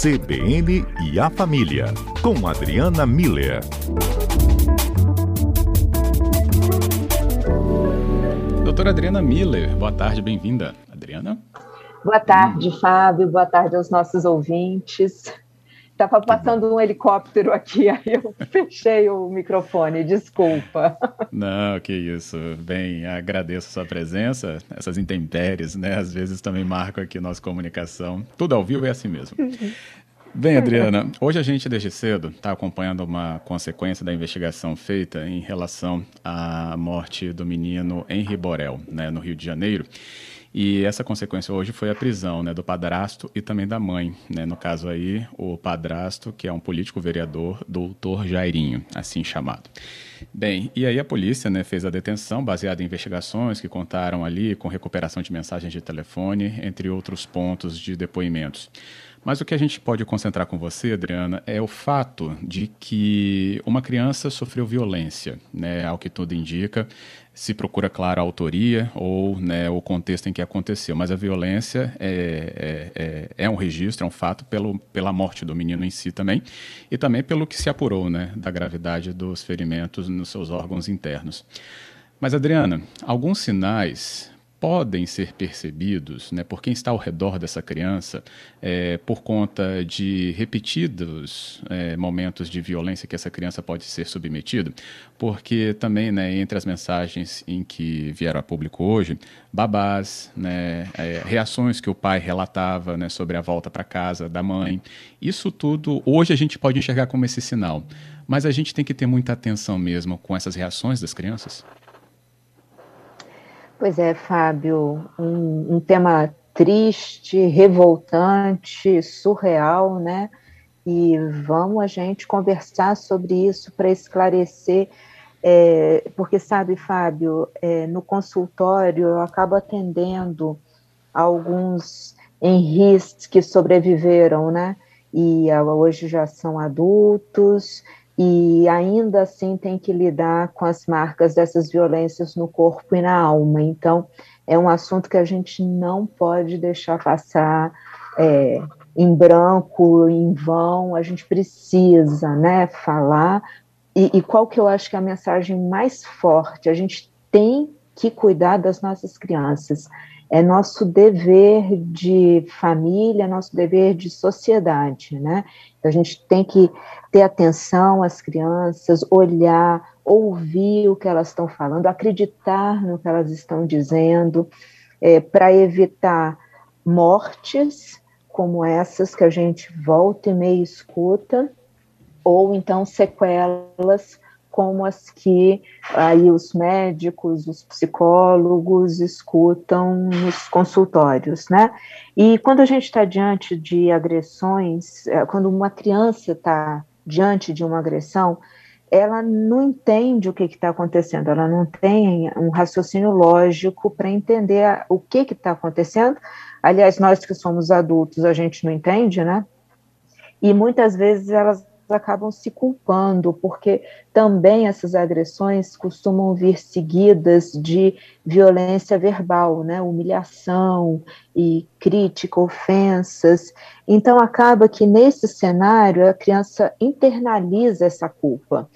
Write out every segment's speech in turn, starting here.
CBN e a Família, com Adriana Miller. Doutora Adriana Miller, boa tarde, bem-vinda. Adriana? Boa tarde. Fábio, boa tarde aos nossos ouvintes. Estava passando um helicóptero aqui, aí eu fechei o microfone, desculpa. Não, que isso. Bem, agradeço a sua presença. Essas intempéries, né? Às vezes também marcam aqui nossa comunicação. Tudo ao vivo é assim mesmo. Bem, Adriana, hoje a gente, desde cedo, está acompanhando uma consequência da investigação feita em relação à morte do menino Henri Borel, né, no Rio de Janeiro. E essa consequência hoje foi a prisão né, do padrasto e também da mãe. Né? No caso aí, o padrasto, que é um político vereador, doutor Jairinho, assim chamado. Bem, e aí a polícia né, fez a detenção baseada em investigações que contaram ali com recuperação de mensagens de telefone, entre outros pontos de depoimentos. Mas o que a gente pode concentrar com você, Adriana, é o fato de que uma criança sofreu violência, né, ao que tudo indica. Se procura, claro, a autoria ou né, o contexto em que aconteceu, mas a violência é, é, é, é um registro, é um fato pelo, pela morte do menino em si também, e também pelo que se apurou né, da gravidade dos ferimentos nos seus órgãos internos. Mas, Adriana, alguns sinais podem ser percebidos né, por quem está ao redor dessa criança é, por conta de repetidos é, momentos de violência que essa criança pode ser submetida, porque também né, entre as mensagens em que vieram a público hoje, babás, né, é, reações que o pai relatava né, sobre a volta para casa da mãe, isso tudo hoje a gente pode enxergar como esse sinal, mas a gente tem que ter muita atenção mesmo com essas reações das crianças. Pois é, Fábio, um, um tema triste, revoltante, surreal, né? E vamos a gente conversar sobre isso para esclarecer, é, porque sabe, Fábio, é, no consultório eu acabo atendendo alguns enris que sobreviveram, né? E hoje já são adultos e ainda assim tem que lidar com as marcas dessas violências no corpo e na alma. Então, é um assunto que a gente não pode deixar passar é, em branco, em vão, a gente precisa né, falar. E, e qual que eu acho que é a mensagem mais forte? A gente tem que cuidar das nossas crianças. É nosso dever de família, nosso dever de sociedade, né? A gente tem que ter atenção às crianças, olhar, ouvir o que elas estão falando, acreditar no que elas estão dizendo, é, para evitar mortes como essas que a gente volta e meia escuta, ou então sequelas como as que aí os médicos, os psicólogos escutam nos consultórios, né? E quando a gente está diante de agressões, é, quando uma criança está diante de uma agressão, ela não entende o que está acontecendo, ela não tem um raciocínio lógico para entender o que está acontecendo. Aliás, nós que somos adultos, a gente não entende, né? E muitas vezes elas acabam se culpando, porque também essas agressões costumam vir seguidas de violência verbal, né, humilhação e crítica, ofensas. Então acaba que nesse cenário a criança internaliza essa culpa.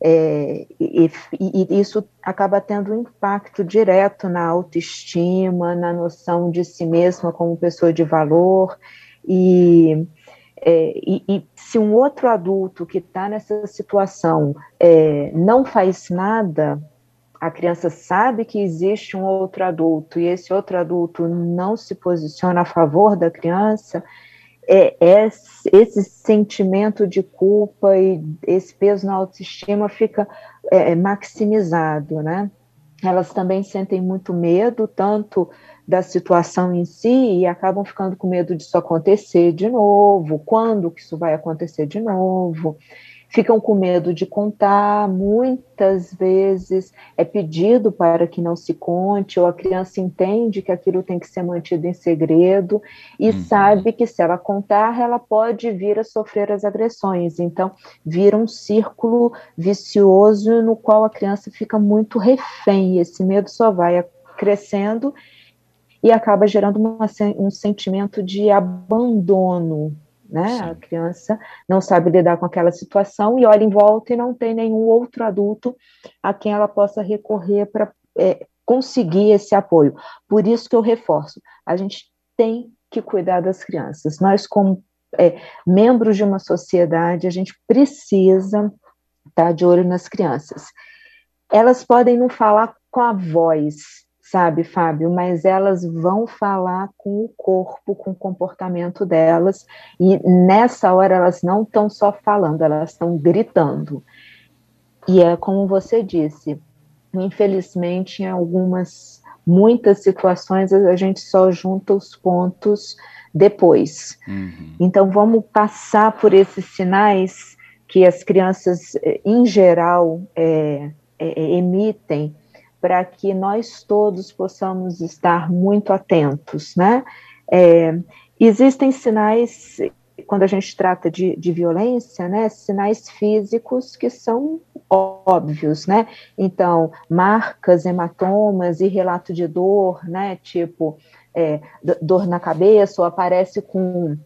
É, e, e, isso acaba tendo um impacto direto na autoestima, na noção de si mesma como pessoa de valor, e é, e, e, se um outro adulto que está nessa situação é, não faz nada, a criança sabe que existe um outro adulto e esse outro adulto não se posiciona a favor da criança, é, é, esse sentimento de culpa e esse peso na autoestima fica é, maximizado, né? Elas também sentem muito medo, tanto da situação em si e acabam ficando com medo disso acontecer de novo, quando que isso vai acontecer de novo. Ficam com medo de contar, muitas vezes é pedido para que não se conte, ou a criança entende que aquilo tem que ser mantido em segredo e uhum. sabe que se ela contar, ela pode vir a sofrer as agressões. Então, vira um círculo vicioso no qual a criança fica muito refém, e esse medo só vai crescendo e acaba gerando uma, um sentimento de abandono né? Sim. A criança não sabe lidar com aquela situação e olha em volta e não tem nenhum outro adulto a quem ela possa recorrer para é, conseguir esse apoio. Por isso que eu reforço, a gente tem que cuidar das crianças. Nós, como é, membros de uma sociedade, a gente precisa estar de olho nas crianças. Elas podem não falar com a voz, sabe, Fábio? Mas elas vão falar com o corpo, com o comportamento delas, e nessa hora elas não estão só falando, elas estão gritando. E é como você disse, infelizmente, em algumas, muitas situações, a gente só junta os pontos depois. Uhum. Então, vamos passar por esses sinais que as crianças, eh, em geral, é, é, emitem para que nós todos possamos estar muito atentos, né? É, existem sinais, quando a gente trata de, de violência, né, sinais físicos que são óbvios, né? Então, marcas, hematomas e relato de dor, né? Tipo, é, dor na cabeça, ou aparece com,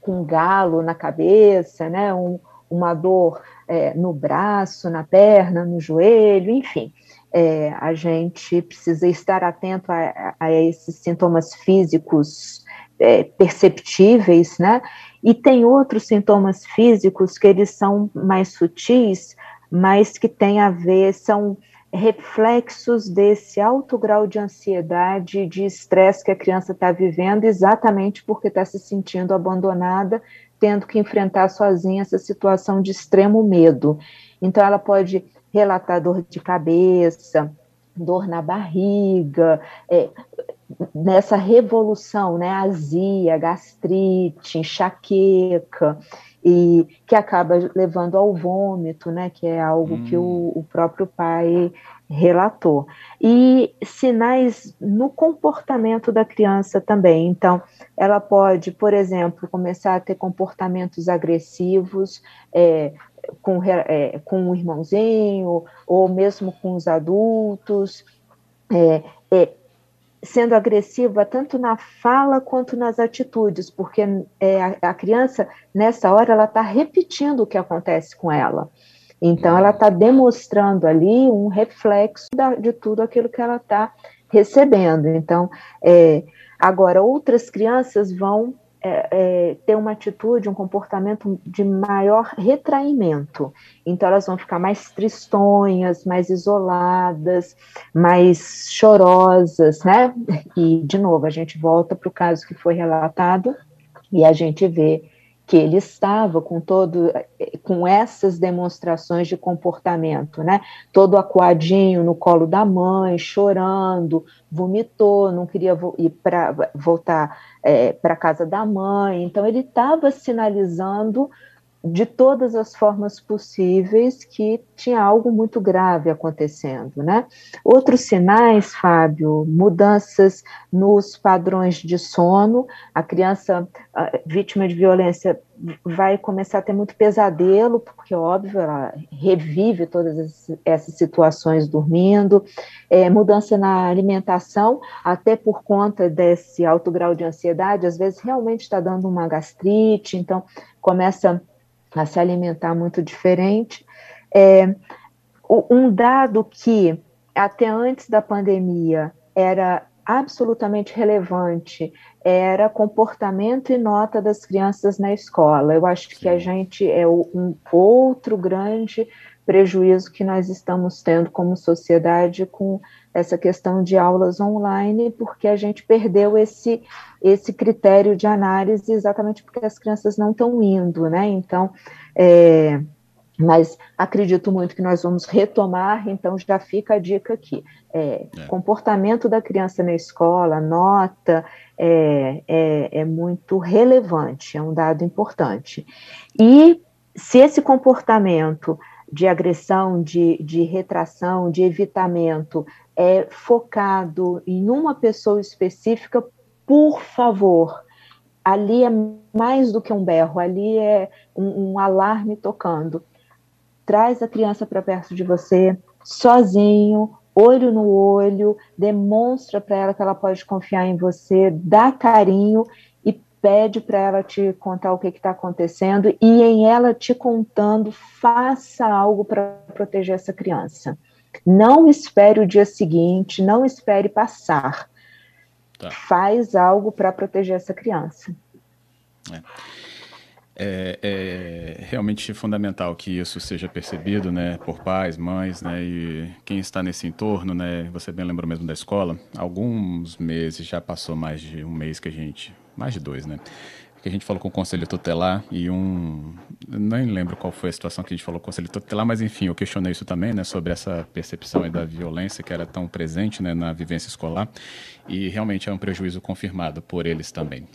com um galo na cabeça, né? Um, uma dor é, no braço, na perna, no joelho, enfim é, a gente precisa estar atento a, a esses sintomas físicos é, perceptíveis, né? E tem outros sintomas físicos que eles são mais sutis, mas que têm a ver, são reflexos desse alto grau de ansiedade, de estresse que a criança está vivendo, exatamente porque está se sentindo abandonada, tendo que enfrentar sozinha essa situação de extremo medo. Então, ela pode relatar dor de cabeça, dor na barriga, é, nessa revolução, né, azia, gastrite, enxaqueca, e que acaba levando ao vômito, né, que é algo hum. que o, o próprio pai relatou. E sinais no comportamento da criança também. Então, ela pode, por exemplo, começar a ter comportamentos agressivos, é, com, é, com o irmãozinho, ou mesmo com os adultos, é, é, sendo agressiva tanto na fala quanto nas atitudes, porque é, a, a criança, nessa hora, ela está repetindo o que acontece com ela. Então, ela está demonstrando ali um reflexo da, de tudo aquilo que ela está recebendo. Então, é, agora, outras crianças vão é, é, ter uma atitude, um comportamento de maior retraimento. Então, elas vão ficar mais tristonhas, mais isoladas, mais chorosas, né? E, de novo, a gente volta para o caso que foi relatado e a gente vê que ele estava com todo com essas demonstrações de comportamento, né? Todo acuadinho no colo da mãe, chorando, vomitou, não queria ir para voltar é, para casa da mãe. Então ele estava sinalizando de todas as formas possíveis que tinha algo muito grave acontecendo, né? Outros sinais, Fábio, mudanças nos padrões de sono, a criança a vítima de violência vai começar a ter muito pesadelo, porque, óbvio, ela revive todas essas situações dormindo, é, mudança na alimentação, até por conta desse alto grau de ansiedade, às vezes realmente está dando uma gastrite, então começa a se alimentar muito diferente. É, um dado que até antes da pandemia era absolutamente relevante era comportamento e nota das crianças na escola. Eu acho Sim. que a gente é um outro grande prejuízo que nós estamos tendo como sociedade com essa questão de aulas online, porque a gente perdeu esse, esse critério de análise exatamente porque as crianças não estão indo, né? Então, é, mas acredito muito que nós vamos retomar, então já fica a dica aqui. É, é. Comportamento da criança na escola, nota, é, é, é muito relevante, é um dado importante. E se esse comportamento de agressão, de, de retração, de evitamento é focado em uma pessoa específica, por favor, ali é mais do que um berro, ali é um, um alarme tocando. Traz a criança para perto de você, sozinho, olho no olho, demonstra para ela que ela pode confiar em você, dá carinho pede para ela te contar o que está acontecendo e em ela te contando, faça algo para proteger essa criança. Não espere o dia seguinte, não espere passar. Tá. Faz algo para proteger essa criança. É. É, é, realmente fundamental que isso seja percebido, né, por pais, mães, né, e quem está nesse entorno, né, você bem lembrou mesmo da escola, alguns meses, já passou mais de um mês que a gente, mais de dois, né, que a gente falou com o conselho tutelar e um, nem lembro qual foi a situação que a gente falou com o conselho tutelar, mas enfim, eu questionei isso também, né, sobre essa percepção da violência que era tão presente, né, na vivência escolar, e realmente é um prejuízo confirmado por eles também.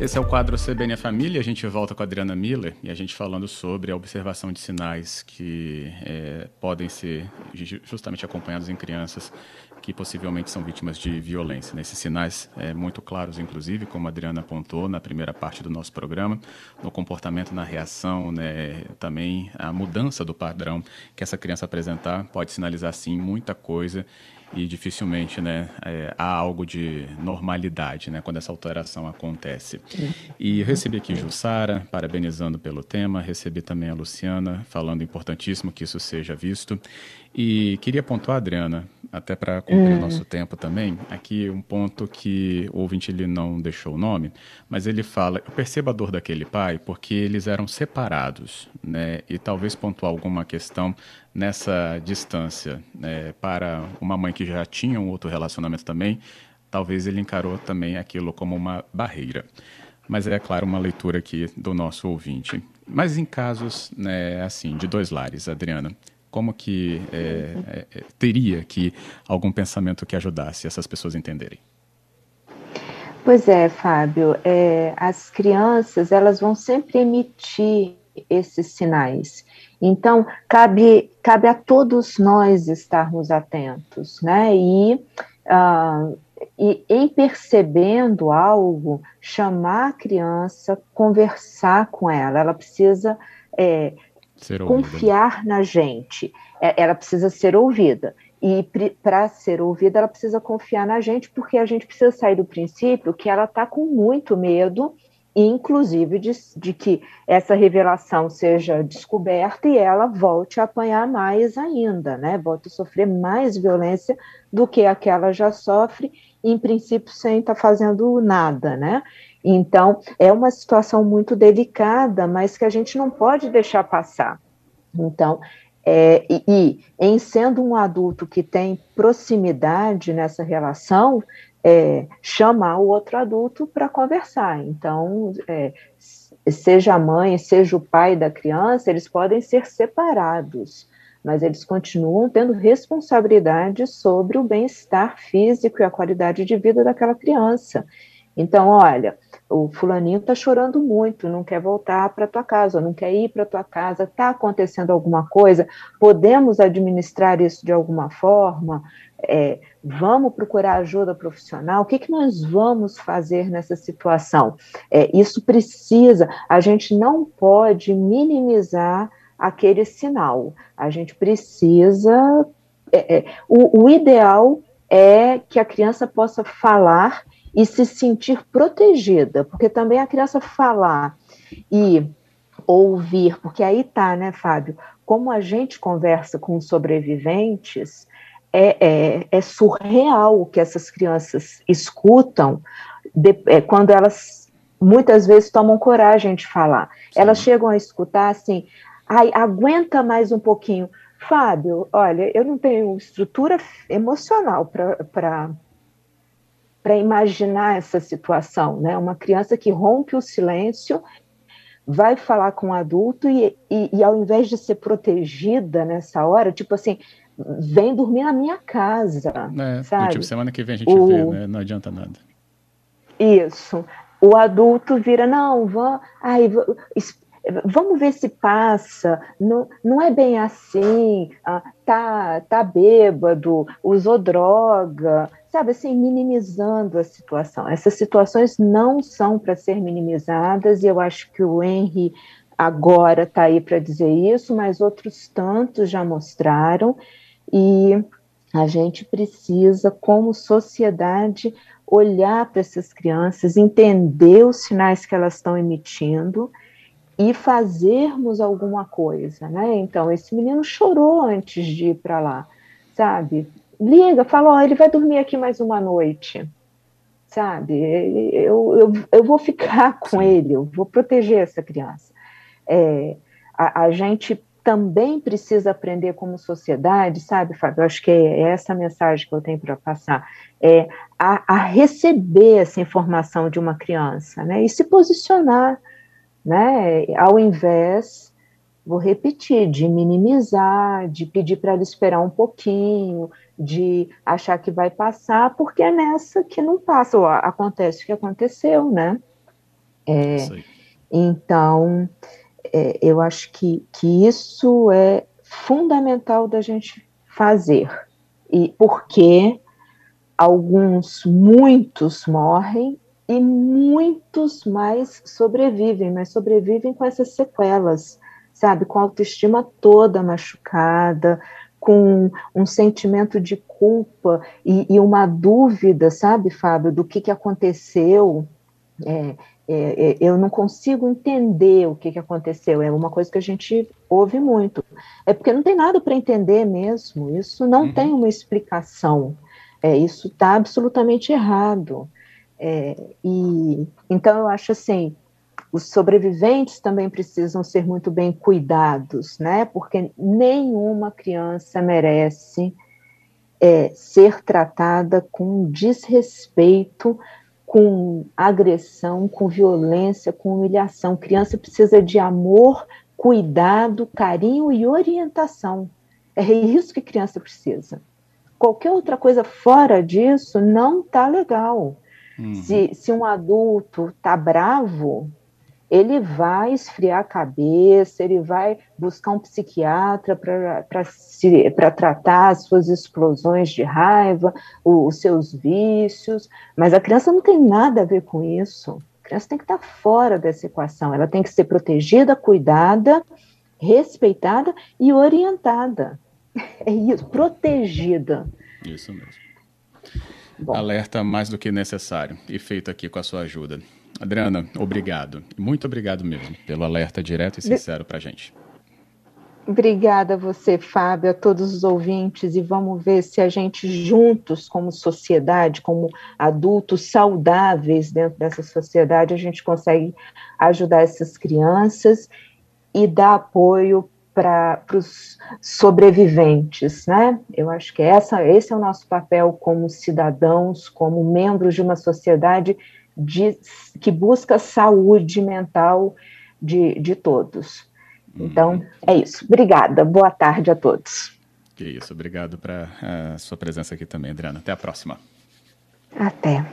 Esse é o quadro CBN a Família. A gente volta com a Adriana Miller e a gente falando sobre a observação de sinais que é, podem ser justamente acompanhados em crianças que possivelmente são vítimas de violência. Né? Esses sinais é, muito claros, inclusive, como a Adriana apontou na primeira parte do nosso programa, no comportamento, na reação, né? também a mudança do padrão que essa criança apresentar pode sinalizar, sim, muita coisa e dificilmente né, é, há algo de normalidade né, quando essa alteração acontece. E recebi aqui Jussara, parabenizando pelo tema, recebi também a Luciana, falando importantíssimo que isso seja visto. E queria pontuar, Adriana, até para cumprir o uhum. nosso tempo também, aqui um ponto que o ouvinte ele não deixou o nome, mas ele fala, eu percebo a dor daquele pai porque eles eram separados, né? E talvez pontuar alguma questão nessa distância, né? Para uma mãe que já tinha um outro relacionamento também, talvez ele encarou também aquilo como uma barreira. Mas é, claro, uma leitura aqui do nosso ouvinte. Mas em casos, né, assim, de dois lares, Adriana, como que é, é, é, teria que algum pensamento que ajudasse essas pessoas a entenderem? Pois é, Fábio, é, as crianças elas vão sempre emitir esses sinais. Então, cabe, cabe a todos nós estarmos atentos, né? E, uh, e em percebendo algo, chamar a criança, conversar com ela. Ela precisa é, confiar na gente. É, ela precisa ser ouvida. E para ser ouvida, ela precisa confiar na gente, porque a gente precisa sair do princípio que ela está com muito medo, inclusive de, de, que essa revelação seja descoberta e ela volte a apanhar mais ainda, né? Volte a sofrer mais violência do que aquela já sofre, em princípio, sem estar tá fazendo nada, né? Então, é uma situação muito delicada, mas que a gente não pode deixar passar. Então, é, e, e, em sendo um adulto que tem proximidade nessa relação, é, chamar o outro adulto para conversar. Então, é, seja a mãe, seja o pai da criança, eles podem ser separados, mas eles continuam tendo responsabilidade sobre o bem-estar físico e a qualidade de vida daquela criança. Então, olha, o fulaninho está chorando muito, não quer voltar para tua casa, não quer ir para tua casa, está acontecendo alguma coisa, podemos administrar isso de alguma forma? É, vamos procurar ajuda profissional? O que, que nós vamos fazer nessa situação? É, isso precisa, a gente não pode minimizar aquele sinal, a gente precisa. É, é o, o ideal é que a criança possa falar e se sentir protegida, porque também a criança falar e ouvir, porque aí tá, né, Fábio? Como a gente conversa com sobreviventes, é, é, é surreal o que essas crianças escutam de, é, quando elas muitas vezes tomam coragem de falar. Sim. Elas chegam a escutar assim, ai, aguenta mais um pouquinho. Fábio, olha, eu não tenho estrutura emocional para para imaginar essa situação, né? Uma criança que rompe o silêncio vai falar com o um adulto e, e, e, ao invés de ser protegida nessa hora, tipo assim, vem dormir na minha casa, é, sabe? Tipo, semana que vem a gente o... vê, né? Não adianta nada. Isso. O adulto vira, não, vamos, ai, vamos ver se passa, não, não é bem assim, ah, tá, tá bêbado, usou droga, sabe assim, minimizando a situação. Essas situações não são para ser minimizadas, e eu acho que o Henry agora está aí para dizer isso, mas outros tantos já mostraram, e a gente precisa, como sociedade, olhar para essas crianças, entender os sinais que elas estão emitindo e fazermos alguma coisa, né? Então, esse menino chorou antes de ir para lá, sabe? Liga, fala, ó, oh, ele vai dormir aqui mais uma noite, sabe? Eu, eu, eu vou ficar com ele, eu vou proteger essa criança. É, a, a gente também precisa aprender como sociedade, sabe, Fábio? Eu acho que é essa mensagem que eu tenho para passar, é a, a, receber essa informação de uma criança, né, e se posicionar, né, ao invés, vou repetir, de minimizar, de pedir para ela esperar um pouquinho, de achar que vai passar, porque é nessa que não passa, ou acontece o que aconteceu, né? É, então, é, eu acho que, que isso é fundamental da gente fazer. E porque alguns, muitos morrem e muitos mais sobrevivem, mas sobrevivem com essas sequelas, sabe? Com a autoestima toda machucada, com um sentimento de culpa e, e uma dúvida, sabe, Fábio, do que, que aconteceu. É, é, é, eu não consigo entender o que, que aconteceu. É uma coisa que a gente ouve muito. É porque não tem nada para entender mesmo. Isso não uhum. tem uma explicação. É, isso está absolutamente errado. É, e então eu acho assim, os sobreviventes também precisam ser muito bem cuidados, né? Porque nenhuma criança merece é, ser tratada com desrespeito com agressão, com violência, com humilhação. Criança precisa de amor, cuidado, carinho e orientação. É isso que criança precisa. Qualquer outra coisa fora disso não tá legal. Uhum. Se, se um adulto tá bravo, ele vai esfriar a cabeça, ele vai buscar um psiquiatra para tratar as suas explosões de raiva, o, os seus vícios, mas a criança não tem nada a ver com isso. A criança tem que estar fora dessa equação, ela tem que ser protegida, cuidada, respeitada e orientada. É isso, protegida. Isso mesmo. Bom. Alerta mais do que necessário e feito aqui com a sua ajuda. Adriana, obrigado. Muito obrigado mesmo pelo alerta direto e sincero para a gente. Obrigada a você, Fábio, a todos os ouvintes, e vamos ver se a gente juntos, como sociedade, como adultos saudáveis dentro dessa sociedade, a gente consegue ajudar essas crianças e dar apoio para os sobreviventes, né? Eu acho que essa, esse é o nosso papel como cidadãos, como membros de uma sociedade de, que busca saúde mental de, de todos. Então, hum. é isso. Obrigada. Boa tarde a todos. Que isso. Obrigado pela uh, sua presença aqui também, Adriana. Até a próxima. Até.